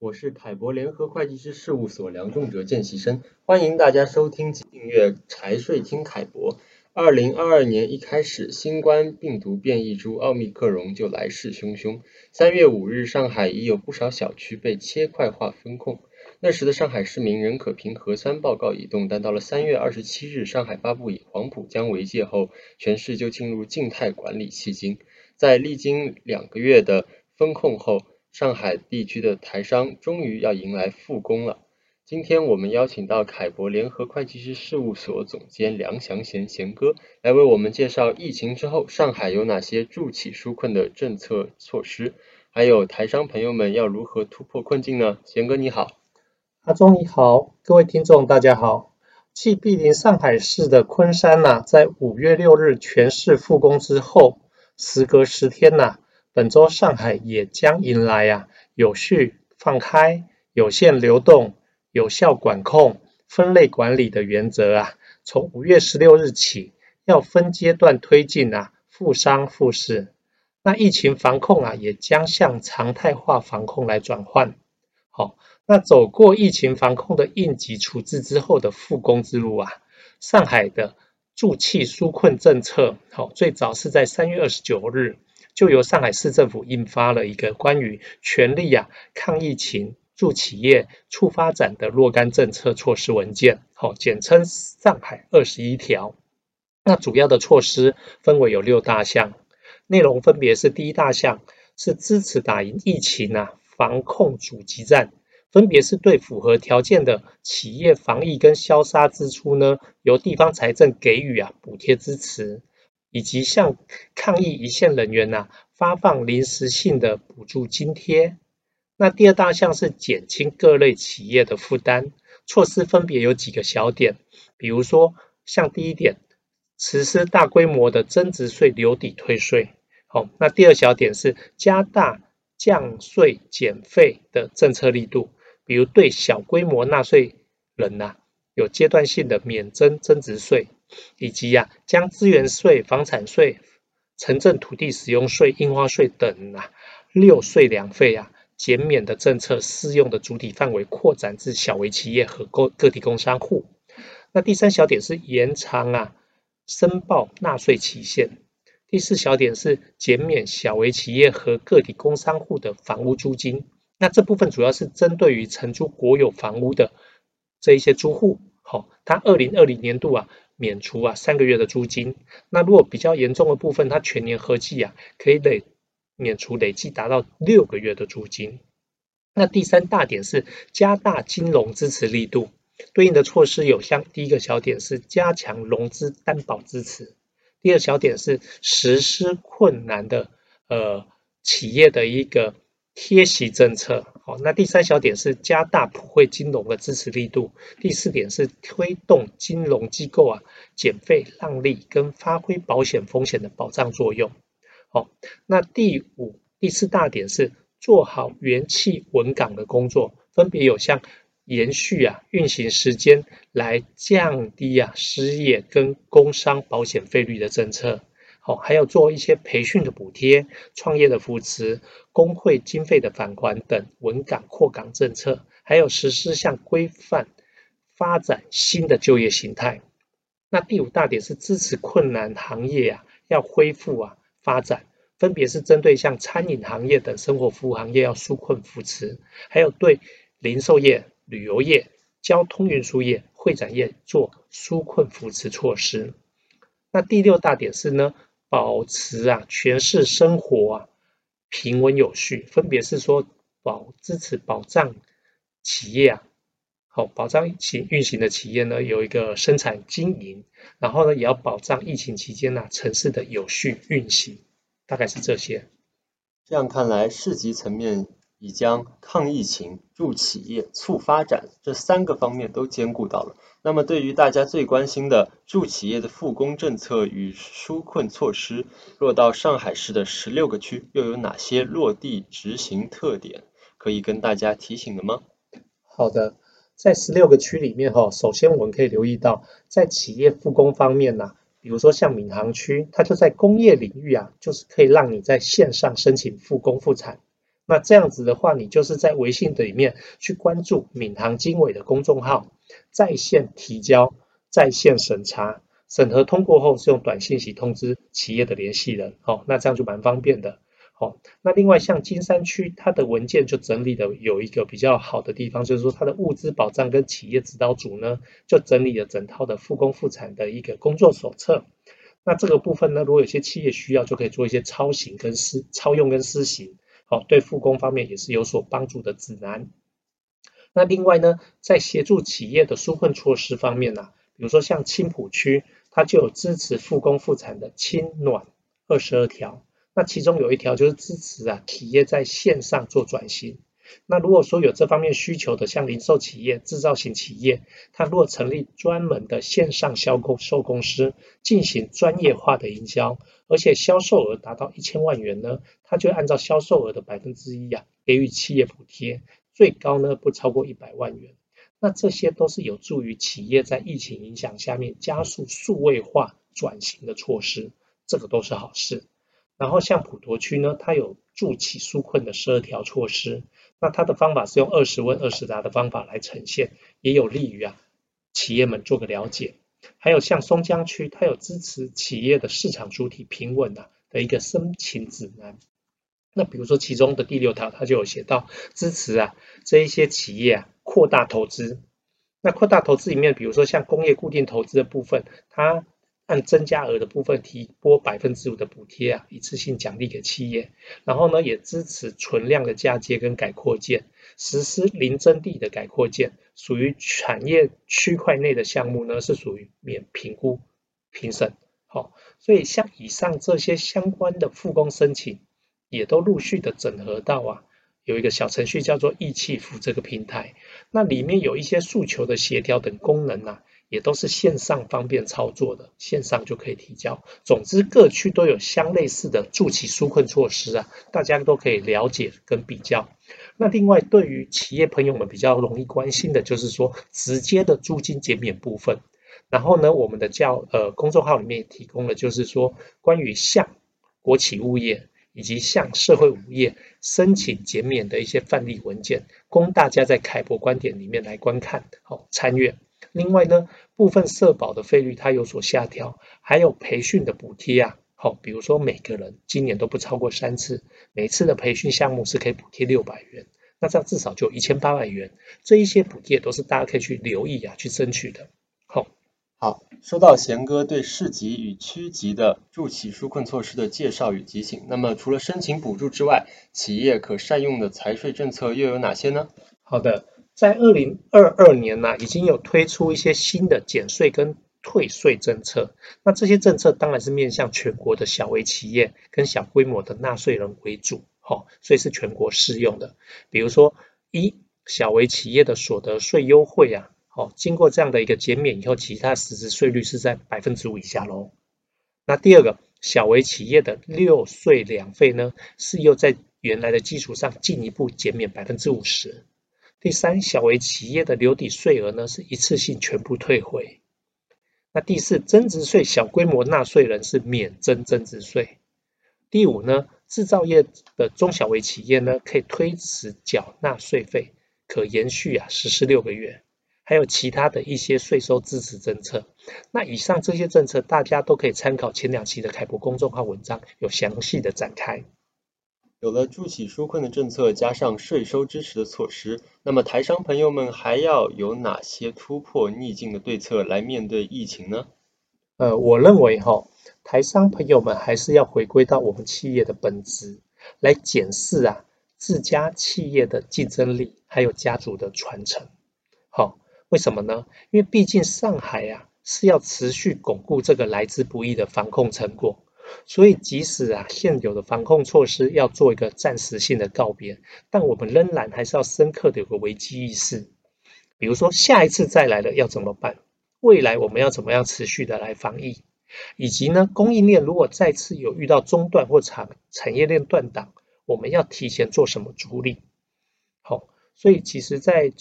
我是凯博联合会计师事务所梁仲哲见习生，欢迎大家收听及订阅财税听凯博。二零二二年一开始，新冠病毒变异株奥密克戎就来势汹汹。三月五日，上海已有不少小区被切块化封控。那时的上海市民仍可凭核酸报告移动，但到了三月二十七日，上海发布以黄浦江为界后，全市就进入静态管理迄今。在历经两个月的封控后，上海地区的台商终于要迎来复工了。今天我们邀请到凯博联合会计师事务所总监梁祥贤贤哥来为我们介绍疫情之后上海有哪些助企纾困的政策措施，还有台商朋友们要如何突破困境呢？贤哥你好，阿忠你好，各位听众大家好。继毗邻上海市的昆山呐、在五月六日全市复工之后，时隔十天呐、本周上海也将迎来、啊，有序放开、有限流动、有效管控、分类管理的原则啊。从五月十六日起，要分阶段推进啊，复商复市。那疫情防控啊，也将向常态化防控来转换。好，那走过疫情防控的应急处置之后的复工之路啊，上海的助企纾困政策，好，最早是在三月二十九日。就由上海市政府印发了一个关于全力啊抗疫情、助企业、促发展的若干政策措施文件，好，简称上海二十一条。那主要的措施分为有六大项，内容分别是：第一大项是支持打赢疫情啊防控阻击战，分别是对符合条件的企业防疫跟消杀支出呢，由地方财政给予啊补贴支持。以及向抗疫一线人员呐、啊、发放临时性的补助津贴。那第二大项是减轻各类企业的负担，措施分别有几个小点，比如说像第一点，实施大规模的增值税留抵退税。好，那第二小点是加大降税减费的政策力度，比如对小规模纳税人呐、有阶段性的免征增值税，以及呀、啊、将资源税、房产税、城镇土地使用税、印花税等啊六税两费啊减免的政策适用的主体范围扩展至小微企业和个个体工商户。那第三小点是延长啊申报纳税期限。第四小点是减免小微企业和个体工商户的房屋租金。那这部分主要是针对于承租国有房屋的这一些租户。好，他二零二零年度啊免除啊三个月的租金，那如果比较严重的部分，他全年合计啊可以累免除累计达到六个月的租金。那第三大点是加大金融支持力度，对应的措施有像第一个小点是加强融资担保支持，第二小点是实施困难的呃企业的一个贴息政策。好，那第三小点是加大普惠金融的支持力度，第四点是推动金融机构啊减费让利跟发挥保险风险的保障作用。好，那第五、第四大点是做好元气稳岗的工作，分别有像延续啊运行时间来降低啊失业跟工伤保险费率的政策。哦，还有做一些培训的补贴、创业的扶持、工会经费的返还等稳岗扩岗政策，还有实施像规范发展新的就业形态。那第五大点是支持困难行业啊，要恢复啊发展，分别是针对像餐饮行业等生活服务行业要纾困扶持，还有对零售业、旅游业、交通运输业、会展业做纾困扶持措施。那第六大点是呢？保持啊，全市生活啊平稳有序，分别是说保支持保障企业啊，好保障企运行的企业呢有一个生产经营，然后呢也要保障疫情期间啊城市的有序运行，大概是这些。这样看来，市级层面。已将抗疫情、助企业、促发展这三个方面都兼顾到了。那么，对于大家最关心的助企业的复工政策与纾困措施，落到上海市的十六个区，又有哪些落地执行特点可以跟大家提醒的吗？好的，在十六个区里面哈，首先我们可以留意到，在企业复工方面呢，比如说像闵行区，它就在工业领域啊，就是可以让你在线上申请复工复产。那这样子的话，你就是在微信的里面去关注闵行经纬的公众号，在线提交、在线审查，审核通过后是用短信息通知企业的联系人，哦，那这样就蛮方便的。好，那另外像金山区，它的文件就整理的有一个比较好的地方，就是说它的物资保障跟企业指导组呢，就整理了整套的复工复产的一个工作手册。那这个部分呢，如果有些企业需要，就可以做一些抄行跟私抄用跟私行，好，对复工方面也是有所帮助的指南。那另外呢，在协助企业的纾困措施方面呢，比如说像青浦区，它就有支持复工复产的青暖二十二条。那其中有一条就是支持啊，企业在线上做转型。那如果说有这方面需求的，像零售企业、制造型企业，它如果成立专门的线上销购售公司，进行专业化的营销，而且销售额达到一千万元呢，它就按照销售额的百分之一啊，给予企业补贴，最高呢不超过一百万元。那这些都是有助于企业在疫情影响下面加速数位化转型的措施，这个都是好事。然后像普陀区呢，它有助企纾困的十二条措施，那它的方法是用二十问二十答的方法来呈现，也有利于啊企业们做个了解。还有像松江区，它有支持企业的市场主体平稳啊的一个申请指南。那比如说其中的第六条，它就有写到支持啊这一些企业啊扩大投资。那扩大投资里面，比如说像工业固定投资的部分，它按增加额的部分提拨百分之五的补贴啊，一次性奖励给企业。然后呢，也支持存量的嫁接跟改扩建，实施零增地的改扩建，属于产业区块内的项目呢，是属于免评估评审。好，所以像以上这些相关的复工申请，也都陆续的整合到啊，有一个小程序叫做易企福这个平台，那里面有一些诉求的协调等功能啊。也都是线上方便操作的，线上就可以提交。总之，各区都有相类似的助企纾困措施啊，大家都可以了解跟比较。那另外，对于企业朋友们比较容易关心的，就是说直接的租金减免部分。然后呢，我们的教呃公众号里面也提供了，就是说关于向国企物业以及向社会物业申请减免的一些范例文件，供大家在凯博观点里面来观看，好参阅。另外呢，部分社保的费率它有所下调，还有培训的补贴啊，好，比如说每个人今年都不超过三次，每次的培训项目是可以补贴六百元，那这样至少就一千八百元，这一些补贴都是大家可以去留意啊，去争取的。好，好，说到贤哥对市级与区级的助企纾困措施的介绍与提醒，那么除了申请补助之外，企业可善用的财税政策又有哪些呢？好的。在二零二二年呢、已经有推出一些新的减税跟退税政策。那这些政策当然是面向全国的小微企业跟小规模的纳税人为主，好，所以是全国适用的。比如说，一小微企业的所得税优惠啊，好，经过这样的一个减免以后，其他实质税率是在百分之五以下喽。那第二个，小微企业的六税两费呢，是又在原来的基础上进一步减免百分之五十。第三，小微企业的留抵税额呢，是一次性全部退回。那第四，增值税小规模纳税人是免征增值税。第五呢，制造业的中小微企业呢，可以推迟缴纳税费，可延续啊实施六个月。还有其他的一些税收支持政策。那以上这些政策，大家都可以参考前两期的凯博公众号文章，有详细的展开。有了助企纾困的政策，加上税收支持的措施，那么台商朋友们还要有哪些突破逆境的对策来面对疫情呢？呃，我认为哈，台商朋友们还是要回归到我们企业的本质，来检视啊自家企业的竞争力，还有家族的传承。好，为什么呢？因为毕竟上海啊是要持续巩固这个来之不易的防控成果。所以，即使啊现有的防控措施要做一个暂时性的告别，但我们仍然还是要深刻的有个危机意识。比如说，下一次再来了要怎么办？未来我们要怎么样持续的来防疫？以及呢，供应链如果再次有遇到中断或产产业链断档，我们要提前做什么处理？好，所以其实，在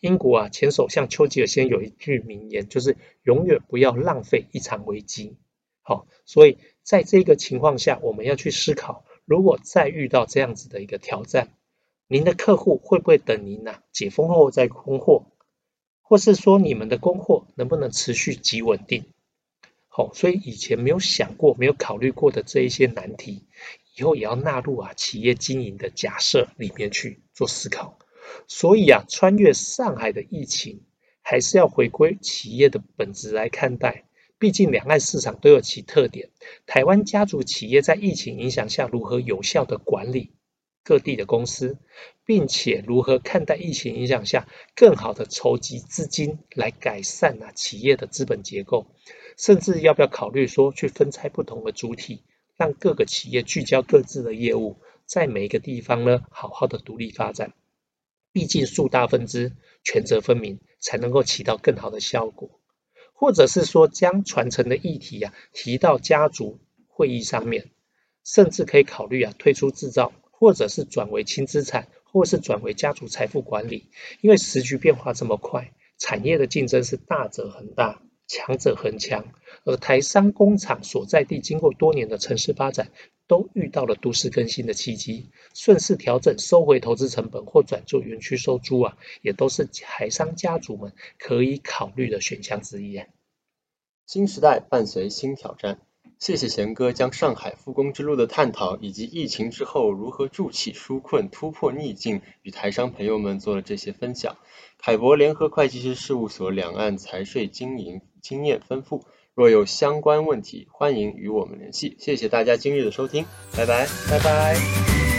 英国啊前首相丘吉尔先有一句名言，就是永远不要浪费一场危机。好，所以。在这个情况下，我们要去思考，如果再遇到这样子的一个挑战，您的客户会不会等您呐解封后再供货？或是说你们的供货能不能持续及稳定？好，所以以前没有想过、没有考虑过的这一些难题，以后也要纳入啊企业经营的假设里面去做思考。所以啊，穿越上海的疫情，还是要回归企业的本质来看待。毕竟两岸市场都有其特点，台湾家族企业在疫情影响下如何有效的管理各地的公司，并且如何看待疫情影响下更好的筹集资金来改善啊企业的资本结构，甚至要不要考虑说去分拆不同的主体，让各个企业聚焦各自的业务，在每一个地方呢好好的独立发展。毕竟树大分枝，权责分明，才能够起到更好的效果。或者是说将传承的议题啊提到家族会议上面，甚至可以考虑啊退出制造，或者是转为轻资产，或是转为家族财富管理。因为时局变化这么快，产业的竞争是大者恒大。强者恒强，而台商工厂所在地经过多年的城市发展，都遇到了都市更新的契机，顺势调整收回投资成本或转做园区收租啊，也都是台商家族们可以考虑的选项之一。新时代伴随新挑战，谢谢贤哥将上海复工之路的探讨，以及疫情之后如何筑起纾困、突破逆境，与台商朋友们做了这些分享。凯博联合会计师事务所两岸财税经营经验丰富，若有相关问题，欢迎与我们联系。谢谢大家今日的收听，拜拜，拜拜。